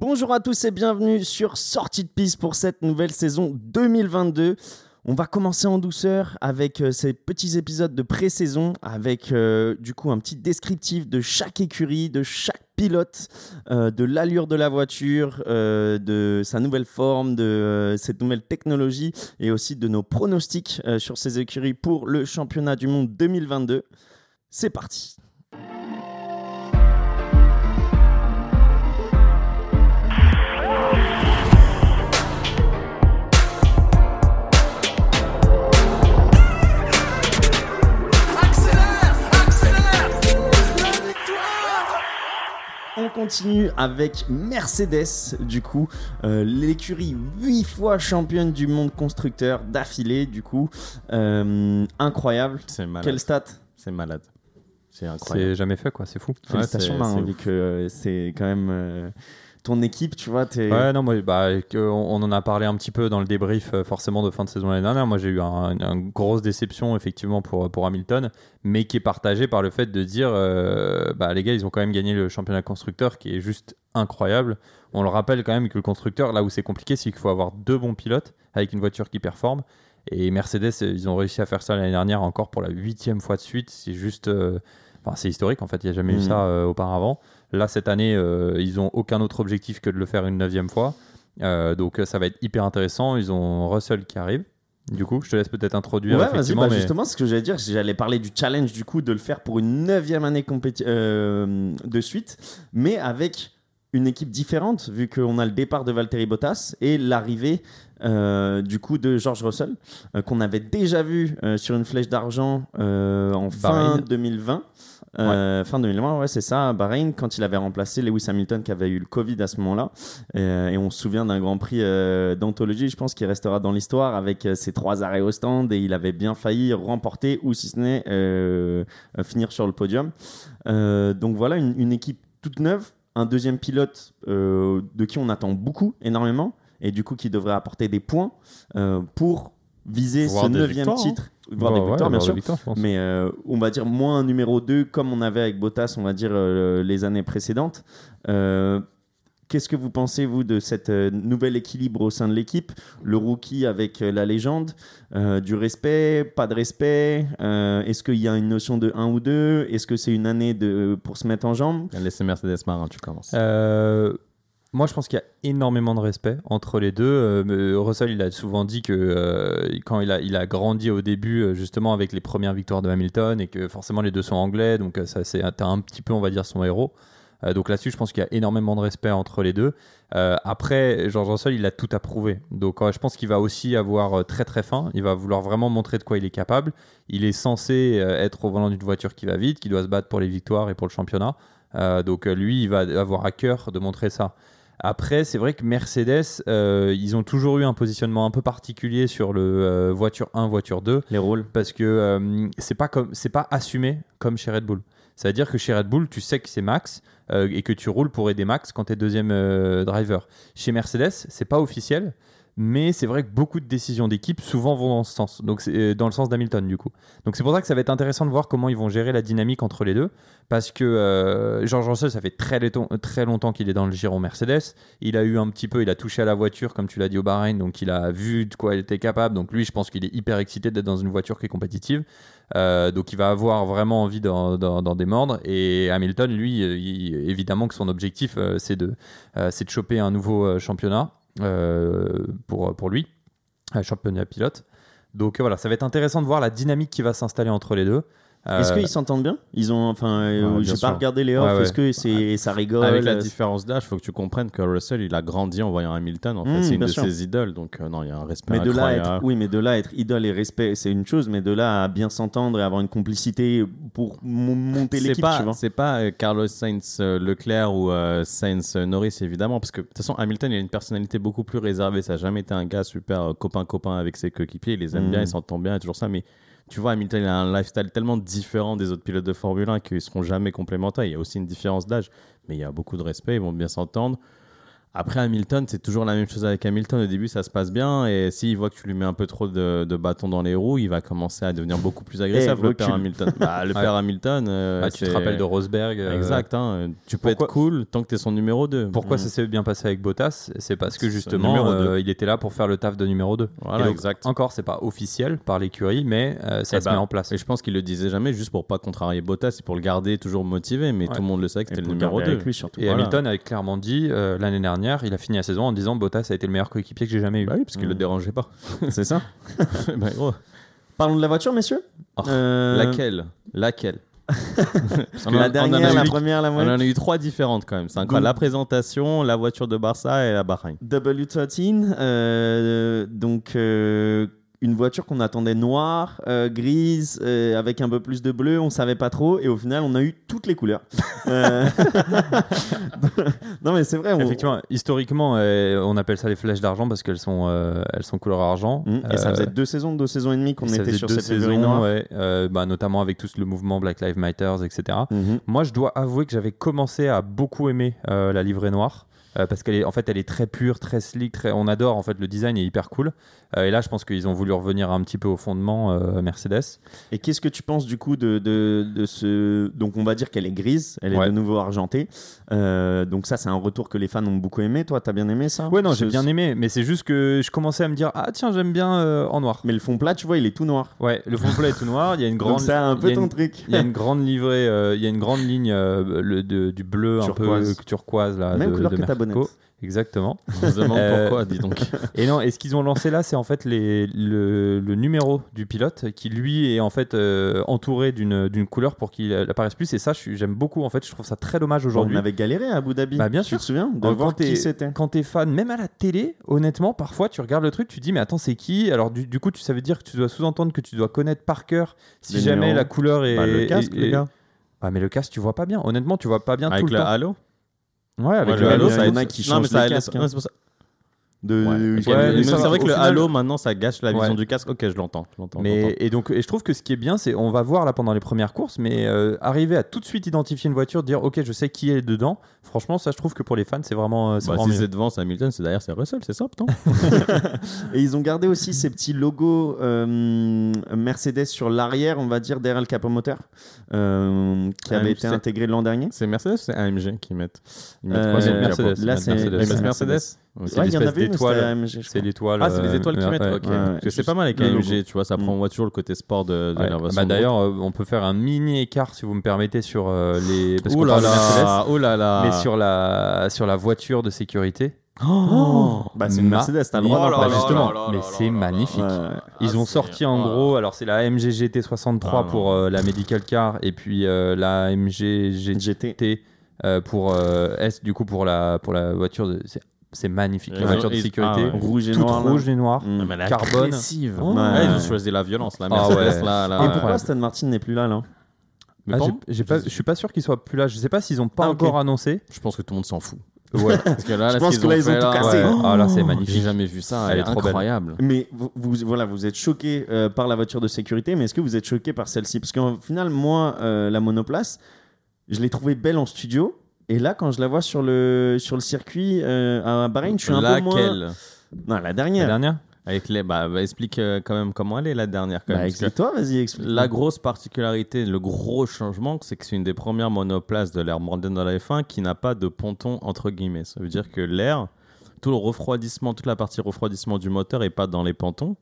Bonjour à tous et bienvenue sur Sortie de piste pour cette nouvelle saison 2022. On va commencer en douceur avec euh, ces petits épisodes de pré-saison, avec euh, du coup un petit descriptif de chaque écurie, de chaque pilote, euh, de l'allure de la voiture, de sa nouvelle forme, de cette nouvelle technologie et aussi de nos pronostics sur ces écuries pour le championnat du monde 2022. C'est parti. On continue avec Mercedes, du coup, euh, l'écurie 8 fois championne du monde constructeur d'affilée, du coup. Euh, incroyable. C'est malade. Quelle stat? C'est malade. C'est incroyable. C'est jamais fait, quoi. C'est fou. Félicitations, c'est- Marin, c'est vu ouf. que euh, c'est quand même euh, ton équipe, tu vois. t'es- Ouais, non, moi, bah, on, en a parlé un petit peu dans le débrief, euh, forcément, de fin de saison l'année dernière. Moi, j'ai eu un- une grosse déception, effectivement, pour, pour Hamilton, mais qui est partagée par le fait de dire, euh, bah, les gars, ils ont quand même gagné le championnat constructeur, qui est juste incroyable. On le rappelle quand même que le constructeur, là où c'est compliqué, c'est qu'il faut avoir deux bons pilotes avec une voiture qui performe. Et Mercedes, ils ont réussi à faire ça l'année dernière encore pour la huitième fois de suite. C'est juste, euh, enfin, c'est historique en fait. Il n'y a jamais eu Mhm. ça euh, auparavant. Là, cette année, euh, ils ont aucun autre objectif que de le faire une neuvième fois. Euh, donc, ça va être hyper intéressant. Ils ont Russell qui arrive. Du coup, je te laisse peut-être introduire. Ouais, effectivement, bah, mais- justement, ce que j'allais dire, j'allais parler du challenge du coup de le faire pour une neuvième année euh, de suite, mais avec une équipe différente, vu qu'on a le départ de Valtteri Bottas et l'arrivée euh, du coup de George Russell, euh, qu'on avait déjà vu sur une flèche d'argent en fin Bahreïn. 2020. Euh, Fin 2020, ouais, c'est ça, à Bahreïn, quand il avait remplacé Lewis Hamilton qui avait eu le Covid à ce moment-là. Euh, et on se souvient d'un grand prix euh, d'anthologie, je pense, qui restera dans l'histoire avec euh, ses trois arrêts au stand et il avait bien failli remporter ou si ce n'est finir sur le podium. Donc voilà, une, une équipe toute neuve, un deuxième pilote de qui on attend beaucoup, énormément, et du coup qui devrait apporter des points pour viser Voire ce neuvième hein. Titre. Voir Ouais, des ouais, victoires, bien sûr. victoires. Mais euh, on va dire moins un numéro 2 comme on avait avec Bottas, on va dire euh, les années précédentes. Euh, Qu'est-ce que vous pensez, vous, de cet euh, nouvel équilibre au sein de l'équipe? Le rookie avec euh, la légende euh, Du respect Pas de respect Euh, Est-ce qu'il y a une notion de 1 ou 2 Est-ce que c'est une année de, pour se mettre en jambe? Laissez Mercedes Marin, tu commences. Euh, moi, je pense qu'il y a énormément de respect entre les deux. Euh, mais Russell, il a souvent dit que euh, quand il a, grandi au début, euh, justement, avec les premières victoires de Hamilton, et que forcément les deux sont anglais, donc euh, ça, c'est un petit peu, on va dire, son héros. Euh, donc là-dessus, je pense qu'il y a énormément de respect entre les deux. Euh, après, George Russell, il a tout à prouver. Donc euh, je pense qu'il va aussi avoir euh, très très faim. Il va vouloir vraiment montrer de quoi il est capable. Il est censé euh, être au volant d'une voiture qui va vite, qui doit se battre pour les victoires et pour le championnat. Euh, donc euh, lui, il va avoir à cœur de montrer ça. Après, c'est vrai que Mercedes, euh, ils ont toujours eu un positionnement un peu particulier sur le euh, voiture 1, voiture 2 Les rôles parce que euh, c'est pas comme c'est pas assumé comme chez Red Bull. Ça veut dire que chez Red Bull, tu sais que c'est Max euh, et que tu roules pour aider Max quand tu es deuxième driver. Chez Mercedes, c'est pas officiel, mais c'est vrai que beaucoup de décisions d'équipe souvent vont dans ce sens. Donc euh, dans le sens d'Hamilton du coup. Donc c'est pour ça que ça va être intéressant de voir comment ils vont gérer la dynamique entre les deux parce que euh, George Russell, ça fait très, très longtemps qu'il est dans le giron Mercedes. Il a eu un petit peu, il a touché à la voiture, comme tu l'as dit au Bahreïn, donc il a vu de quoi elle était capable. Donc lui, je pense qu'il est hyper excité d'être dans une voiture qui est compétitive. Euh, donc il va avoir vraiment envie d'en, démordre. Et Hamilton, lui, euh, évidemment que son objectif, c'est, de, choper un nouveau championnat pour, pour lui, championnat pilote. Donc euh, voilà, ça va être intéressant de voir la dynamique qui va s'installer entre les deux. Est-ce Euh, qu'ils s'entendent bien? Ils ont, enfin, euh, j'ai pas sûr. regardé les off. Ouais, ouais. Est-ce que c'est, ça rigole Avec la euh, différence d'âge, il faut que tu comprennes que Russell, il a grandi en voyant Hamilton. En fait, Mmh, c'est une de sûr. ses idoles. Donc, euh, non, il y a un respect Mais de là être, oui, mais de là être idole et respect, c'est une chose, mais de là à bien s'entendre et avoir une complicité pour mon- monter l'équipe, tu vois. c'est pas Carlos Sainz Leclerc ou euh, Sainz Norris évidemment parce que de toute façon Hamilton il a une personnalité beaucoup plus réservée ça a jamais été un gars super copain copain avec ses coéquipiers il les aime Mm. bien il s'entend bien et toujours ça mais tu vois Hamilton il a un lifestyle tellement différent des autres pilotes de Formule 1 qu'ils seront jamais complémentaires. Il y a aussi une différence d'âge mais il y a beaucoup de respect ils vont bien s'entendre Après Hamilton, c'est toujours la même chose avec Hamilton. Au début, ça se passe bien, et s'il voit que tu lui mets un peu trop de, de bâtons dans les roues, il va commencer à devenir beaucoup plus agressif. Eh, le père recule. Hamilton. Bah, le Ouais. père Hamilton. euh, Ah, tu te rappelles de Rosberg euh, Exact. hein. Tu peux pourquoi- être cool tant que tu es son numéro 2. Pourquoi ça s'est bien passé avec Bottas? C'est parce que justement, euh, il était là pour faire le taf de numéro 2. Voilà, Et donc, exact. Encore, c'est pas officiel par l'écurie, mais euh, ça Eh se met en place. Et je pense qu'il le disait jamais juste pour pas contrarier Bottas, c'est pour le garder toujours motivé, mais Ouais. tout le monde le savait que Et c'était le numéro garder 2. avec lui surtout. Et Voilà. Hamilton avait clairement dit euh, l'année dernière, il a fini la saison en disant Bottas a été le meilleur coéquipier que j'ai jamais eu. Bah oui, parce qu'il le Mm. dérangeait pas. C'est ça. Bah, gros. Parlons de la voiture, messieurs. Oh, Euh, Laquelle? Laquelle? La on a dernière, eu- la première, la On moyenne. en a eu trois différentes quand même. C'est incroyable. La présentation, la voiture de Barça et la Bahreïn. W13, euh, donc euh, une voiture qu'on attendait noire, euh, grise, euh, avec un peu plus de bleu, on savait pas trop, et au final on a eu toutes les couleurs. Euh, non mais c'est vrai, on- Effectivement, historiquement, on appelle ça les flèches d'argent parce qu'elles sont, elles sont couleur argent. Mm, et ça faisait deux saisons, deux saisons et demie qu'on était sur cette noire. ouais, bah, notamment avec tout le mouvement Black Lives Matter, etc. Mhm. Moi, je dois avouer que j'avais commencé à beaucoup aimer la livrée noire. euh, parce qu'elle est en fait elle est très pure, très slick, très on adore en fait le design est hyper cool. Euh, et là je pense qu'ils ont voulu revenir un petit peu au fondement euh, Mercedes. Et qu'est-ce que tu penses du coup de, de, de ce... Donc on va dire qu'elle est grise, elle est Ouais. de nouveau argentée. Euh, donc ça c'est un retour que les fans ont beaucoup aimé. Toi t'as bien aimé ça? Ouais non j'ai bien aimé, mais c'est juste que je commençais à me dire ah tiens j'aime bien en noir. Mais le fond plat tu vois il est tout noir. Ouais le fond plat est tout noir, il y a une grande Donc ça un peu ton une- truc. Il y a une grande livrée, il y a une grande ligne le, de- du bleu Turquoise. un peu turquoise là. Même de, couleur de que ta bonnette. Exactement. On se demande Euh, pourquoi, dis donc. Et non, et ce qu'ils ont lancé là, c'est en fait les, le, le numéro du pilote qui lui est en fait euh, entouré d'une couleur pour qu'il apparaisse plus. Et ça, j'aime beaucoup. En fait, je trouve ça très dommage On aujourd'hui. avait galéré à Abu Dhabi. Bah, bien tu sûr. te souviens de voir qui c'était. Quand t'es fan, même à la télé, honnêtement, parfois tu regardes le truc, tu dis mais attends c'est qui? Alors du, du coup, tu savais dire que tu dois sous-entendre que tu dois connaître par cœur si Les jamais numéros. la couleur est. Bah, le casque, est- les gars. Ah mais le casque, tu vois pas bien. Honnêtement, tu vois pas bien Avec tout le le temps. halo Ouais, avec Ouais, le halo, ça aide. Non, mais ça les aide- casques, hein. non, c'est pour ça. De... Ouais. C'est vrai que le final- halo, maintenant, ça gâche la vision Ouais. du casque. Ok, je l'entends. je l'entends, je Mais et donc et je trouve que ce qui est bien c'est on va voir là pendant les premières courses mais euh, arriver à tout de suite identifier une voiture dire ok je sais qui est dedans franchement ça je trouve que pour les fans c'est vraiment euh, c'est Bah, si c'est devant, c'est Hamilton, c'est derrière, c'est Russell, c'est ça, putain. Et ils ont gardé aussi ces petits logos euh, Mercedes sur l'arrière, on va dire, derrière le capot moteur, euh, qui avait été intégré l'an dernier. C'est Mercedes ou c'est AMG qui mettent Ils mettent Euh, Mercedes. Là, c'est Mercedes. C'est l'espèce d'étoile. c'est l'étoile Ah, c'est les euh, étoiles qui ouais, mettent, c'est pas mal avec. AMG, tu vois, ça prend Mm. toujours le côté sport de, de Ouais. la Bah, d'ailleurs euh, on peut faire un mini écart si vous me permettez sur euh, les parce qu'on oh là parle de Mercedes là, oh là là. mais sur la sur la voiture de sécurité Oh Bah, c'est une Mercedes, t'as le droit Oh là Bah, là justement là mais c'est magnifique Ouais. Ils Ah, ont sorti en oh gros, alors c'est la AMG GT63 Ah, pour euh, la medical car et puis euh, la AMG GT. GT euh, pour euh, S du coup pour la pour la voiture de c'est c'est magnifique la voiture de sécurité ah ouais. Rouge et toute noir. rouge et mais est Carbone. agressive. Oh. Ouais, Ouais. ils ont choisi la violence, la Ah là, là. Et pourquoi ouais. Aston Martin n'est plus là, là Ah, j'ai- pas- je suis pas sûr qu'ils soient plus là je sais pas s'ils ont pas Ah, encore annoncé Je pense que tout le monde s'en fout. ouais Parce que là, Je là, pense que qu'ils là, ils ont fait, tout cassé. Ouais. Ah, là, c'est J'ai magnifique. jamais vu ça. Elle Elle, est est trop incroyable. Mais vous, vous- voilà, vous êtes choqué euh, par la voiture de sécurité, mais est-ce que vous êtes choqué par celle-ci? Parce qu'au final, moi, euh, la monoplace, je l'ai trouvée belle en studio. Et là, quand je la vois sur le, sur le circuit euh, à Bahreïn, je suis un peu moins... Laquelle Non, la la dernière. dernière Avec les. Bah, bah, explique euh, quand même comment elle est la dernière. Quand Bah, explique-toi, vas-y, explique. La grosse particularité, le gros changement, c'est que c'est une des premières monoplaces de l'ère moderne dans la F1 qui n'a pas de ponton entre guillemets. Ça veut dire que l'air, tout le refroidissement, toute la partie refroidissement du moteur est pas dans les pontons.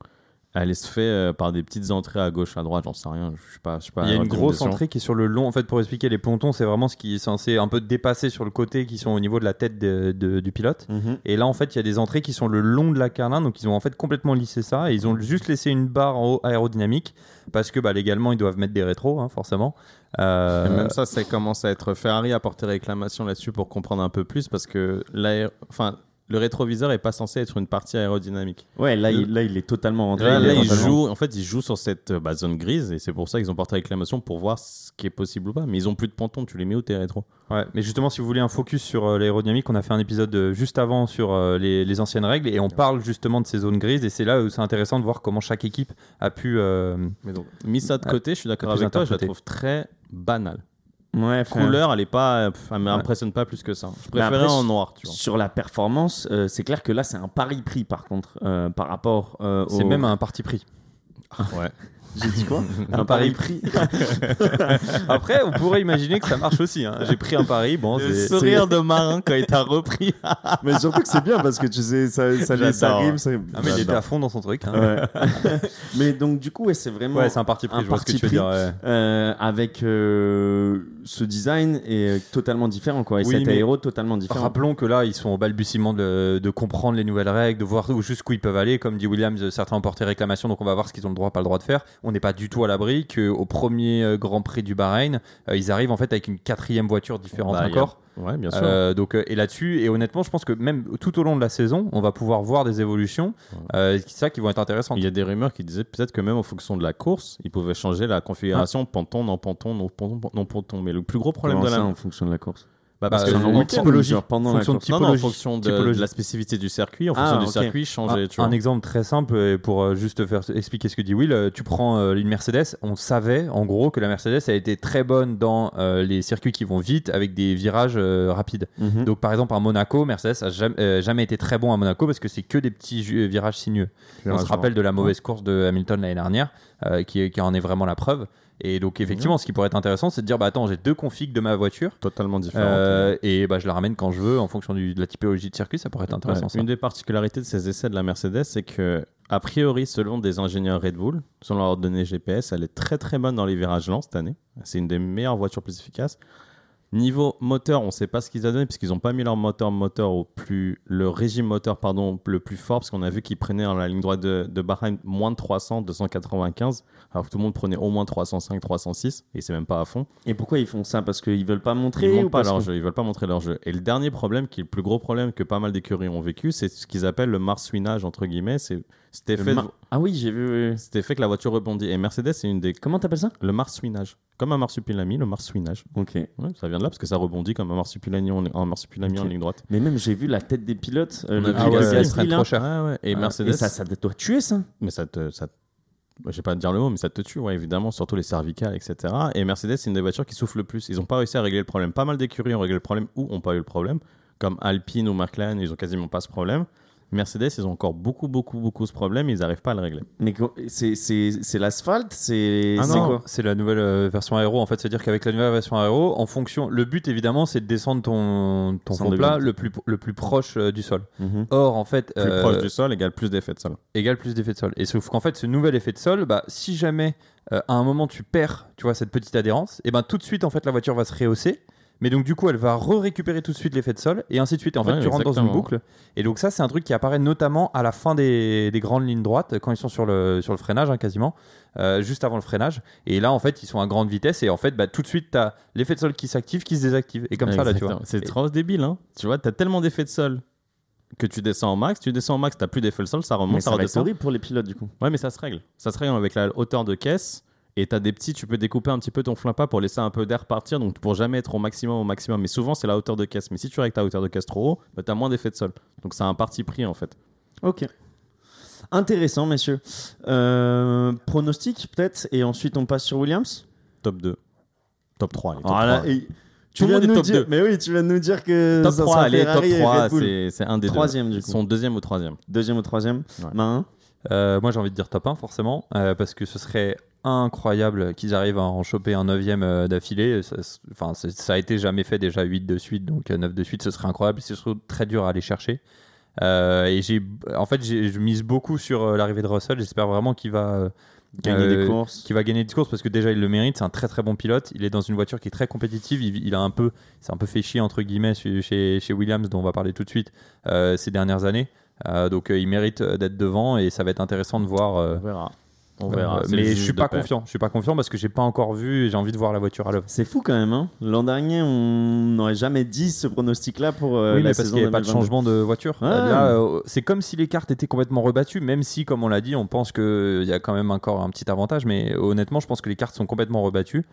Elle se fait euh, par des petites entrées à gauche, à droite, j'en sais rien. Je suis pas, je suis pas il y a une grosse entrée qui est sur le long en fait pour expliquer les pontons c'est vraiment ce qui est censé un peu dépasser sur le côté qui sont au niveau de la tête de- de- du pilote Mhm. Et là, en fait, il y a des entrées qui sont le long de la carlingue, donc ils ont en fait complètement lissé ça et ils ont juste laissé une barre en haut aérodynamique parce que bah, légalement, ils doivent mettre des rétros, hein, forcément. Euh, Et même ça, ça commence à être. Ferrari a porté réclamation là-dessus pour comprendre un peu plus parce que l'aéro- enfin, le rétroviseur est pas censé être une partie aérodynamique. Ouais, là, il, là, il est totalement rentré. Là, il là, totalement- jouent, en fait, ils jouent sur cette euh, bah, zone grise et c'est pour ça qu'ils ont porté réclamation pour voir ce qui est possible ou pas. Mais ils ont plus de ponton, tu les mets où tes rétro ouais, mais justement, si vous voulez un focus sur euh, l'aérodynamique, on a fait un épisode euh, juste avant sur euh, les, les anciennes règles et on parle justement de ces zones grises et c'est là où c'est intéressant de voir comment chaque équipe a pu. Mais donc, mis ça de côté, je suis d'accord avec toi, je la trouve très banale. Ouais, Couleur, elle est pas, pff, elle m'impressionne pas plus que ça. Je préférais après, en noir, tu vois. Sur la performance, euh, c'est clair que là, c'est un pari pris par contre, euh, par rapport euh, C'est au- même un parti pris. Ouais. J'ai dit quoi Un pari pris. Après, on pourrait imaginer que ça marche aussi. hein. J'ai pris un pari. Bon, Le c'est- sourire de marin quand il t'a repris. Mais surtout que c'est bien parce que tu sais, ça, ça, ça J'adore. rime. ça- Ah, mais il était à fond dans son truc. hein. Ouais. mais donc, du coup, ouais, c'est vraiment. Ouais, c'est un parti pris. un je vois ce que parti tu veux pris. dire. ouais. euh, avec euh, ce design est totalement différent, quoi. Et Oui, cet mais aéro totalement différent. Rappelons que là, ils sont au balbutiement de, de comprendre les nouvelles règles, de voir où- jusqu'où ils peuvent aller. Comme dit Williams, euh, certains ont porté réclamation, donc on va voir ce qu'ils ont le droit, pas le droit de faire. On n'est pas du tout à l'abri qu'au premier euh, Grand Prix du Bahreïn, euh, ils arrivent en fait avec une quatrième voiture différente Bah, a- encore. Ouais, bien sûr. Euh, donc, et là-dessus, et honnêtement, je pense que même tout au long de la saison, on va pouvoir voir des évolutions, euh, c'est ça qui vont être intéressantes. Il y a des rumeurs qui disaient peut-être que même en fonction de la course, ils pouvaient changer la configuration ponton, non ponton, non ponton, non ponton. Mais le plus gros problème Comment de ça, la. en fonction de la course Bah, parce Bah, que euh, en- typologie. pendant la Fonction de course. non, non, en fonction de, de la spécificité du circuit, en Ah, fonction du circuit, changer. vois. Un exemple très simple pour euh, juste faire expliquer ce que dit Will. euh, Tu prends une Mercedes, on savait en gros que la Mercedes a été très bonne dans euh, les circuits qui vont vite avec des virages euh, rapides. Mhm. Donc par exemple à Monaco, Mercedes a jamais, euh, jamais été très bon à Monaco parce que c'est que des petits virages sinueux. On se rappelle de la mauvaise course de Hamilton l'année dernière, euh, qui, qui en est vraiment la preuve. Et donc effectivement, ce qui pourrait être intéressant, c'est de dire bah attends, j'ai deux configs de ma voiture. Totalement différent. euh, et bah, je la ramène quand je veux en fonction du- de la typologie de circuit, ça pourrait être intéressant. Ouais, ça. Une des particularités de ces essais de la Mercedes, c'est que, a priori, selon des ingénieurs Red Bull, selon leurs données GPS, elle est très très bonne dans les virages lents cette année. C'est une des meilleures voitures plus efficaces. Niveau moteur, on ne sait pas ce qu'ils ont donné puisqu'ils n'ont pas mis leur moteur moteur au plus le régime moteur pardon le plus fort parce qu'on a vu qu'ils prenaient dans la ligne droite de, de Bahreïn moins de 300 295 alors que tout le monde prenait au moins 305 306 et c'est même pas à fond. Et pourquoi ils font ça? Parce qu'ils veulent pas montrer Ils ou pas leur jeu, ils veulent pas montrer leur jeu. Et le dernier problème, qui est le plus gros problème que pas mal d'écuries ont vécu, c'est ce qu'ils appellent le marsouinage entre guillemets. C'est cet effet, de- Ah oui, j'ai vu. cet effet que la voiture rebondit. Et Mercedes, c'est une des Comment t'appelles ça? Le marsouinage, comme un marsupilami, le marsouinage. Ok. Ouais, ça vient de là parce que ça rebondit comme un marsupilami en, un marsupilami en ligne droite. Mais même j'ai vu la tête des pilotes, euh, le Ah ouais, là. trop cher. Ouais, ouais. Et Ah, Mercedes, Et ça, ça doit tuer ça. mais ça te, ça, je vais pas te dire le mot, mais ça te tue, ouais, évidemment, surtout les cervicales, etc. Et Mercedes, c'est une des voitures qui souffle le plus. Ils n'ont pas réussi à régler le problème. Pas mal d'écuries ont réglé le problème ou n'ont pas eu le problème, comme Alpine ou McLaren, ils ont quasiment pas ce problème. Mercedes, ils ont encore beaucoup, beaucoup, beaucoup ce problème, ils n'arrivent pas à le régler. Mais c'est c'est c'est l'asphalte, c'est Ah quoi c'est la nouvelle euh, version aéro en fait, c'est-à-dire qu'avec la nouvelle version aéro, en fonction, le but évidemment c'est de descendre ton, ton fond plat le plus, le plus proche euh, du sol. Mhm. Or en fait, Plus euh, proche du sol égale plus d'effet de sol. égale plus d'effet de sol. Et sauf qu'en fait, ce nouvel effet de sol, bah, si jamais euh, à un moment tu perds, tu vois, cette petite adhérence, et ben tout de suite en fait la voiture va se rehausser. Mais donc du coup, elle va re-récupérer tout de suite l'effet de sol et ainsi de suite. Et en fait, tu rentres dans une boucle. Et donc ça, c'est un truc qui apparaît notamment à la fin des, des grandes lignes droites, quand ils sont sur le, sur le freinage, hein, quasiment, euh, juste avant le freinage. Et là, en fait, ils sont à grande vitesse et en fait, bah, tout de suite, tu as l'effet de sol qui s'active, qui se désactive. Et comme ça, là, tu vois. C'est Et- trop débile, hein. Tu vois, t'as tellement d'effets de sol que tu descends en max, tu descends en max, t'as plus d'effet de sol, ça remonte, Mais ça ça va être redescend. horrible pour les pilotes du coup. Ouais, mais ça se règle. Ça se règle avec la hauteur de caisse. Et t'as des petits, tu peux découper un petit peu ton flapa pour laisser un peu d'air partir, donc pour jamais être au maximum, au maximum. Mais souvent, c'est la hauteur de caisse. Mais si tu règles ta hauteur de caisse trop haut, bah, t'as moins d'effet de sol. Donc c'est un parti pris en fait. Ok. Intéressant, messieurs. Euh, pronostic peut-être, et ensuite on passe sur Williams? Top 2. Top 3. allez, top Voilà, 3. et tu viens nous dire, 2. mais oui, tu viens de nous dire que Top ça 3, sera allez, top Ferrari et 3, Red Bull. c'est un des Troisième, deux. du Ils coup. sont deuxième ou troisième. Deuxième ou troisième. Ouais. Marin? Euh, moi, j'ai envie de dire top 1, forcément, euh, parce que ce serait incroyable qu'ils arrivent à en choper un 9 d'affilée. Ça, c'est- Enfin, c'est- ça a été jamais fait déjà 8 de suite, donc 9 de suite, ce serait incroyable. C'est surtout très dur à aller chercher. Euh, et j'ai, en fait, je mise beaucoup sur euh, l'arrivée de Russell. J'espère vraiment qu'il va euh, Gagner euh, des courses. qui va gagner des courses parce que déjà il le mérite. C'est un très très bon pilote. Il est dans une voiture qui est très compétitive. Il, il a un peu, c'est un peu fait chier entre guillemets chez, chez, chez Williams, dont on va parler tout de suite euh, ces dernières années. Euh, donc euh, il mérite euh, d'être devant et ça va être intéressant de voir. euh, On verra. On euh, mais je suis pas paix. confiant. Je suis pas confiant parce que j'ai pas encore vu. et J'ai envie de voir la voiture à l'œuvre. C'est fou quand même. Hein L'an dernier, on n'aurait jamais dit ce pronostic-là pour euh, oui, la mais parce saison qu'il n'y avait pas de 2022. changement de voiture. Euh, c'est comme si les cartes étaient complètement rebattues, même si, comme on l'a dit, on pense qu'il y a quand même encore un petit avantage. Mais honnêtement, je pense que les cartes sont complètement rebattues.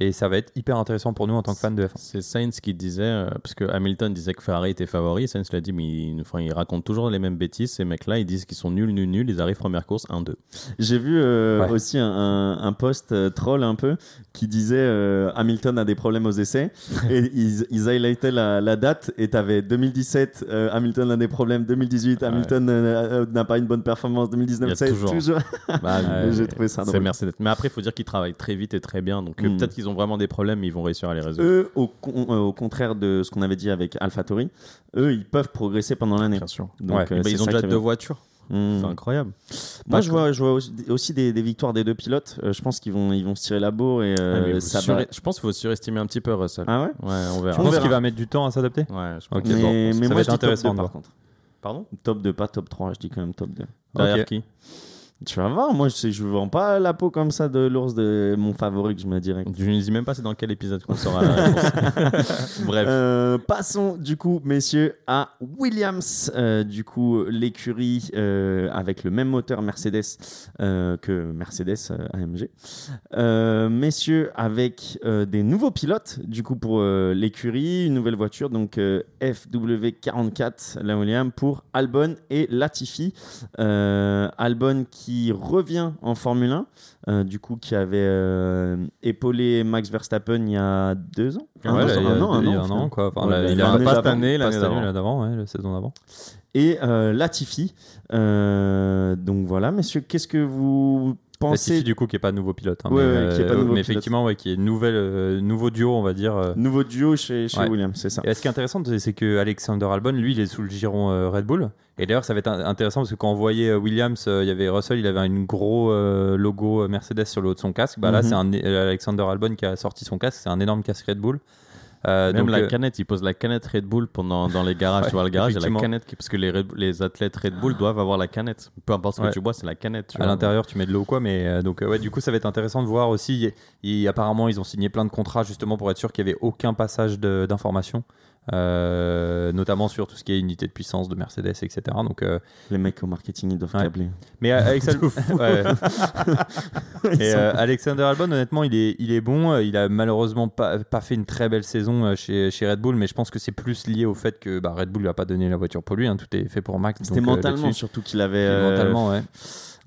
Et ça va être hyper intéressant pour nous en tant que fans de F1. C'est Sainz qui disait, euh, parce que Hamilton disait que Ferrari était favori, Sainz l'a dit, mais il, enfin, il raconte toujours les mêmes bêtises. Ces mecs-là, ils disent qu'ils sont nuls, nuls, nuls. Ils arrivent première course 1-2. J'ai vu euh, Ouais. aussi un, un, un post euh, troll un peu qui disait euh, Hamilton a des problèmes aux essais et ils, ils highlightaient la, la date et t'avais 2017 euh, Hamilton a des problèmes 2018 Hamilton n'a pas une bonne performance 2019 Il y a c'est toujours. Bah, Ouais, j'ai trouvé ça C'est drôle. Mercedes. Mais après, il faut dire qu'ils travaillent très vite et très bien. Donc euh, Mm. peut-être qu'ils ont vraiment des problèmes, mais ils vont réussir à les résoudre. eux au, con- euh, au contraire de ce qu'on avait dit avec AlphaTauri eux ils peuvent progresser pendant l'année Bien sûr. donc Ouais. euh, Bah, ils ont déjà deux voitures. Hmm. C'est incroyable. moi Pas je vois, je vois aussi, des, des victoires des deux pilotes Euh, je pense qu'ils vont, ils vont se tirer la bourre et euh, ça va Je pense qu'il faut surestimer un petit peu Russell. ah ouais Ouais, on Je verra. On pense qu'il va mettre du temps à s'adapter. Ouais, je pense. Ok, mais, bon, mais ça moi va je être dis top intéressant 2 de par contre Pardon top 2 pas top 3 je dis quand même top 2 Derrière qui? Tu vas voir, moi je je vends pas la peau comme ça de l'ours de mon favori que je mets direct. Je ne dis même pas c'est dans quel épisode qu'on saura la réponse. Bref. Euh, passons du coup, messieurs, à Williams. Euh, du coup, l'écurie euh, avec le même moteur Mercedes que Mercedes AMG. Messieurs, avec des nouveaux pilotes, du coup, pour l'écurie, une nouvelle voiture, donc euh, FW44, la Williams, pour Albon et Latifi. Albon qui revient en Formule 1, euh, du coup, qui avait euh, épaulé Max Verstappen il y a deux ans? Ouais, Un là, an, il y a, un an, il y a un un an, quoi. Enfin, Ouais, là, il a pas cette année, l'année d'avant. ouais, la saison d'avant. Et euh, Latifi. Donc voilà, messieurs, qu'est-ce que vous pensez Latifi, du coup, qui est pas nouveau pilote. hein, mais, qui est pas nouveau mais pilote. effectivement, ouais, qui est nouvelle, nouveau duo, on va dire. Nouveau duo chez, chez. Williams, c'est ça. Et ce qui est intéressant, c'est- que Alexander Albon, lui, il est sous le giron Red Bull. Et d'ailleurs, ça va être in- intéressant parce que quand on voyait euh, Williams, euh, il y avait Russell, il avait un gros euh, logo Mercedes sur le haut de son casque. Bah là, Mhm. c'est un Alexander Albon qui a sorti son casque. C'est un énorme casque Red Bull. Euh, Même donc, la canette, il pose la canette Red Bull pendant, dans les garages. Ouais, tu vois, le garage, il y a la canette. qui- Parce que les, les athlètes Red Bull doivent avoir la canette. Peu importe ce que Ouais. tu bois, c'est la canette. à l'intérieur, tu mets de l'eau ou quoi, mais euh, donc euh, ouais, du coup, ça va être intéressant de voir aussi. Il- apparemment, ils ont signé plein de contrats justement pour être sûr qu'il y avait aucun passage d'informations, euh, notamment sur tout ce qui est unité de puissance de Mercedes, etc. Donc, euh, Les mecs au marketing, ils doivent Ouais. câbler. mais euh, Alexander, Et Albon, honnêtement, il est, il est bon. Il a malheureusement pas, pas fait une très belle saison chez, chez Red Bull, mais je pense que c'est plus lié au fait que bah, Red Bull lui a pas donné la voiture pour lui. hein. Tout est fait pour Max. C'était mentalement surtout qu'il avait mentalement, ouais.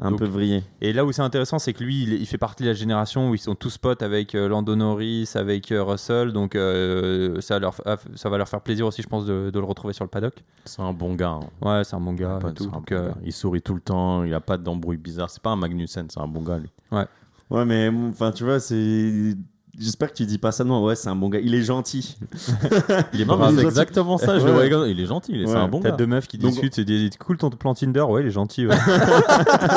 Un Donc- peu vrillé. Et là où c'est intéressant, c'est que lui, il, il fait partie de la génération où ils sont tous potes avec euh, Lando Norris, avec euh, Russell. Donc euh, ça, leur, ça va leur faire plaisir aussi, je pense, de, de le retrouver sur le paddock. C'est un bon gars. hein. Ouais, c'est un bon gars. Pas- tout, c'est un donc, bon euh, gars. Il sourit tout le temps. Il a pas d'embrouille bizarre. C'est pas un Magnussen, c'est un bon gars, lui. Ouais, mais enfin, tu vois, c'est. J'espère que tu dis pas ça. Non, ouais, c'est un bon gars. Il est gentil. Il est Non, marrant, mais c'est exactement ça. Je Ouais. le vois, regarde, il est gentil. il est- C'est Ouais. un bon T'as gars. deux meufs qui Donc- discutent, c'est des- cool ton plan Tinder, ouais, il est gentil. ouais.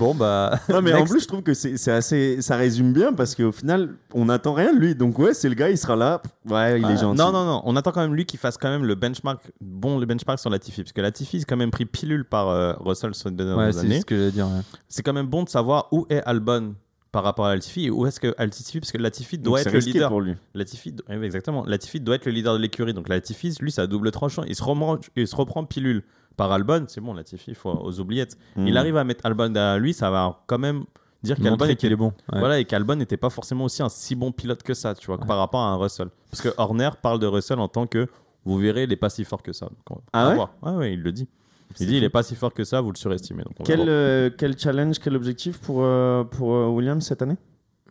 bon, bah. Non, mais en plus, je trouve que c'est c'est assez. Ça résume bien parce qu'au final, on n'attend rien de lui. Donc, ouais, c'est le gars, il sera là. Ouais, il est gentil. Non, non, non. On attend quand même lui qu'il fasse quand même le benchmark, bon, le benchmark sur Latifi. Parce que Latifi, c'est quand même pris pilule par euh, Russell sur les dernières Ouais, c'est années. ce que j'allais dire. ouais. C'est quand même bon de savoir où est Albon par rapport à Latifi où est-ce que Latifi, parce que Latifi doit être le leader. pour lui. Latifi, do- oui, exactement. Latifi doit être le leader de l'écurie. Donc Latifi, lui, c'est à double tranchant. Il se, reprend, il se reprend pilule par Albon. C'est bon, Latifi, il faut aux oubliettes. Mm. Il arrive à mettre Albon derrière lui, ça va quand même dire qu'Albon était, est bon. ouais. voilà, et qu'Albon n'était pas forcément aussi un si bon pilote que ça, tu vois, par rapport à un Russell. Parce que Horner parle de Russell en tant que, vous verrez, il n'est pas si fort que ça. Donc, Ah ouais? Ah ouais, il le dit. Il dit, il n'est pas si fort que ça, vous le surestimez. Donc Quel, euh, quel challenge, quel objectif pour, euh, pour euh, Williams cette année?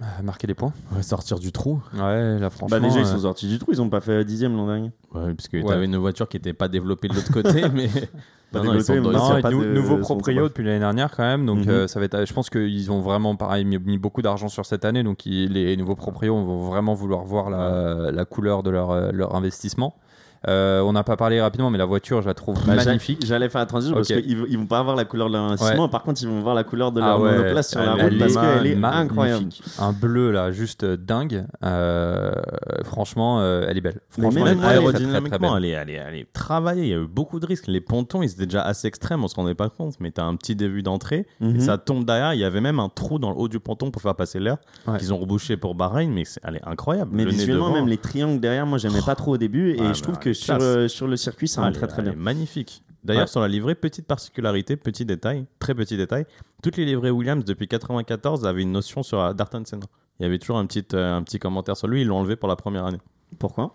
Ah, Marquer des points. Ouais, sortir du trou. Ouais, là, franchement. Bah, déjà, ils sont sortis du trou. Ils ont pas fait dixième l'an dernier. Ouais, parce que Ouais. tu avais une voiture qui n'était pas développée de l'autre côté, mais. Pas Non, non, ils sont ils pas nou- de- nouveau proprio depuis l'année dernière quand même, donc Mhm. euh, ça va être. Je pense qu'ils ont vraiment pareil mis, mis beaucoup d'argent sur cette année, donc ils- les nouveaux proprios vont vraiment vouloir voir la, la couleur de leur, leur investissement. Euh, on n'a pas parlé rapidement, mais la voiture, je la trouve Bah, magnifique. J'allais faire la transition parce qu'ils ils vont pas avoir la couleur de leur investissement. Par contre, ils vont voir la couleur de Ah leur ouais, monoplace sur la route est parce qu'elle est incroyable. Un bleu là, juste dingue. Euh, franchement, euh, elle est belle. Mais Franchement, même elle est aérodynamiquement, elle est, elle, est, elle est travaillée. Il y a eu beaucoup de risques. Les pontons, ils étaient déjà assez extrêmes, on se rendait pas compte. Mais tu as un petit début d'entrée, Mhm. et ça tombe derrière. Il y avait même un trou dans le haut du ponton pour faire passer l'air, Ouais. qu'ils ont rebouché pour Bahreïn, mais c'est- elle est incroyable. Mais Le visuellement, même les triangles derrière, moi, j'aimais pas trop au début. Et Ouais, je trouve mais que sur, euh, sur le circuit, ça est- très très bien. magnifique. D'ailleurs, Ouais. sur la livrée, petite particularité, petit détail, très petit détail, toutes les livrées Williams depuis 94 avaient une notion sur Darton Senna. Il il y avait toujours un petit, euh, un petit commentaire sur lui. Ils l'ont enlevé pour la première année. Pourquoi.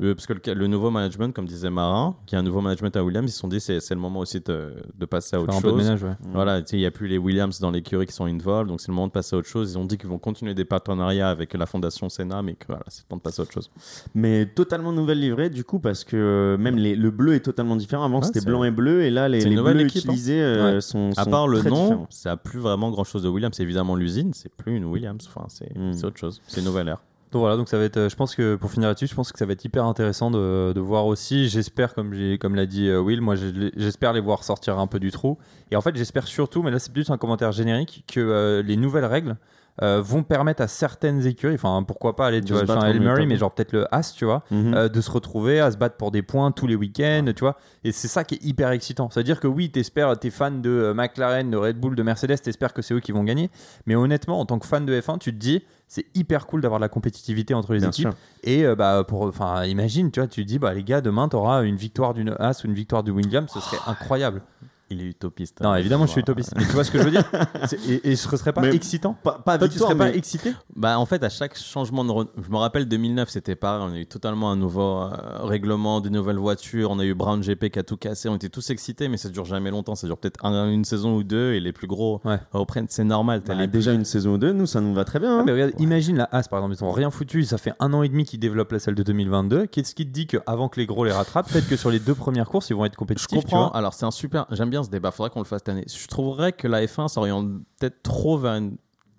Euh, parce que le, le nouveau management, comme disait Marin, qui a un nouveau management à Williams, ils se sont dit c'est c'est le moment aussi de, de passer à autre Faire un peu de chose. ménage, ouais. Voilà, il n'y a plus les Williams dans l'écurie qui sont involved, donc c'est le moment de passer à autre chose. Ils ont dit qu'ils vont continuer des partenariats avec la fondation Senna, mais que voilà, c'est le temps de passer à autre chose. Mais totalement nouvelle livrée du coup parce que euh, même les, le bleu est totalement différent. Avant Ouais, c'était blanc et bleu et là les, les bleus équipe, hein. utilisés euh, Ouais. sont, À sont part le très nom, différents. ça a plus vraiment grand chose de Williams. C'est évidemment l'usine, c'est plus une Williams. Enfin, c'est Mm. c'est autre chose. C'est une nouvelle ère. Donc voilà, donc ça va être, euh, je pense que pour finir là-dessus, je pense que ça va être hyper intéressant de, voir aussi. J'espère, comme comme l'a dit euh, Will, moi j'espère les voir sortir un peu du trou. Et en fait, j'espère surtout, mais là c'est plus un commentaire générique, que euh, les nouvelles règles euh, vont permettre à certaines écuries, enfin pourquoi pas aller, De tu vois, même Murray, mais genre peut-être le As, tu vois, Mhm. euh, de se retrouver à se battre pour des points tous les week-ends, tu vois. Et c'est ça qui est hyper excitant. C'est-à-dire que oui, t'espères, t'es fan de euh, McLaren, de Red Bull, de Mercedes, t'espères que c'est eux qui vont gagner. Mais honnêtement, en tant que fan de F1, tu te dis, c'est hyper cool d'avoir de la compétitivité entre les Bien équipes. sûr. Et euh, bah pour, enfin, imagine, tu vois, tu te dis, bah les gars, demain t'auras une victoire d'une As ou une victoire de Williams, ce serait incroyable. Il est utopiste. Non, hein. évidemment, je suis utopiste. Mais tu vois ce que je veux dire Et, et ce serait pas Mais- excitant Pas, pas Toi, tu victoire, serais pas excité Bah, en fait, à chaque changement de. re- Je me rappelle 2009, c'était pareil. On a eu totalement un nouveau euh, règlement, des nouvelles voitures. On a eu Brown GP qui a tout cassé. On était tous excités, mais ça dure jamais longtemps. Ça dure peut-être un- une saison ou deux. Et les plus gros Ouais. reprennent. C'est normal. t'as Bah, les- déjà une saison ou deux, nous ça nous va très bien. Ah, hein. mais regarde, imagine la As par exemple, ils ont rien foutu, ça fait un an et demi qu'ils développent la salle de 2022. Qu'est-ce qui te dit qu'avant que les gros les rattrapent, peut-être que sur les deux premières courses, ils vont être Je compétitifs tu comprends. Alors, c'est un super. J'aime bien ce débat. Faudrait qu'on le fasse cette année. Je trouverais que la F1 s'oriente peut-être trop vers une,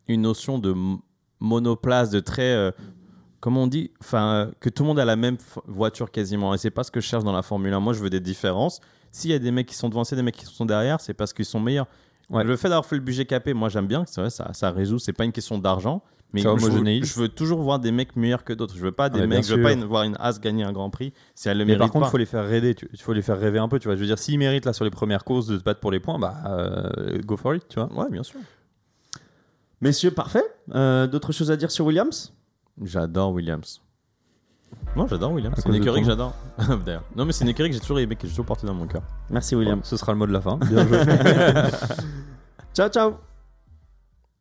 une notion de monoplace, de très. euh, comment on dit Enfin, euh, que tout le monde a la même voiture quasiment. Et c'est pas ce que je cherche dans la Formule 1. Moi, je veux des différences. S'il y a des mecs qui sont a des mecs qui sont derrière, c'est parce qu'ils sont meilleurs. Ouais. Le fait d'avoir fait le budget capé, moi j'aime bien, c'est vrai, ça, ça résout, c'est pas une question d'argent, mais je veux, je veux toujours voir des mecs meilleurs que d'autres. Je veux pas des bien mecs, je veux pas une- voir une As gagner un Grand Prix si elle le Mais mérite par contre, il faut les faire rêver. Il faut les faire rêver un peu, tu vois. Je veux dire, s'ils méritent là sur les premières courses de se battre pour les points, bah euh, go for it, tu vois. Ouais, bien sûr. Messieurs, parfait. Euh, D'autres choses à dire sur Williams? J'adore Williams. Non, j'adore Williams. C'est une écurie que j'adore. D'ailleurs. Non, mais c'est une écurie que j'ai toujours aimé, que j'ai toujours porté dans mon cœur. Merci William. Ce sera le mot de la fin. Bien joué. Ciao ciao